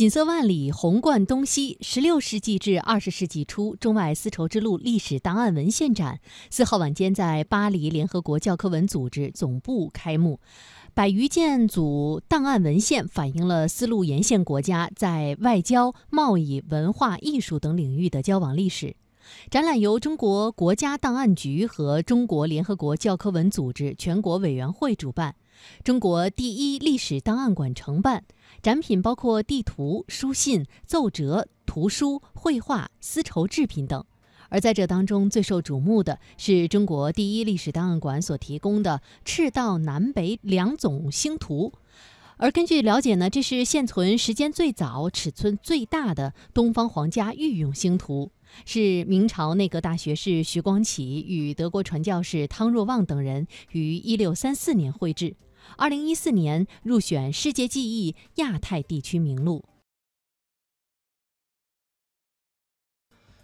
锦瑟万里，红贯东西。十六世纪至二十世纪初，中外丝绸之路历史档案文献展四号晚间在巴黎联合国教科文组织总部开幕。百余件组档案文献反映了丝路沿线国家在外交、贸易、文化艺术等领域的交往历史。展览由中国国家档案局和中国联合国教科文组织全国委员会主办，中国第一历史档案馆承办。展品包括地图、书信、奏折、图书、绘画、丝绸制品等。而在这当中，最受瞩目的是中国第一历史档案馆所提供的赤道南北两种星图。而根据了解呢，这是现存时间最早、尺寸最大的东方皇家御用星图。是明朝内阁大学士徐光启与德国传教士汤若望等人于一六三四年绘制，二零一四年入选世界记忆亚太地区名录。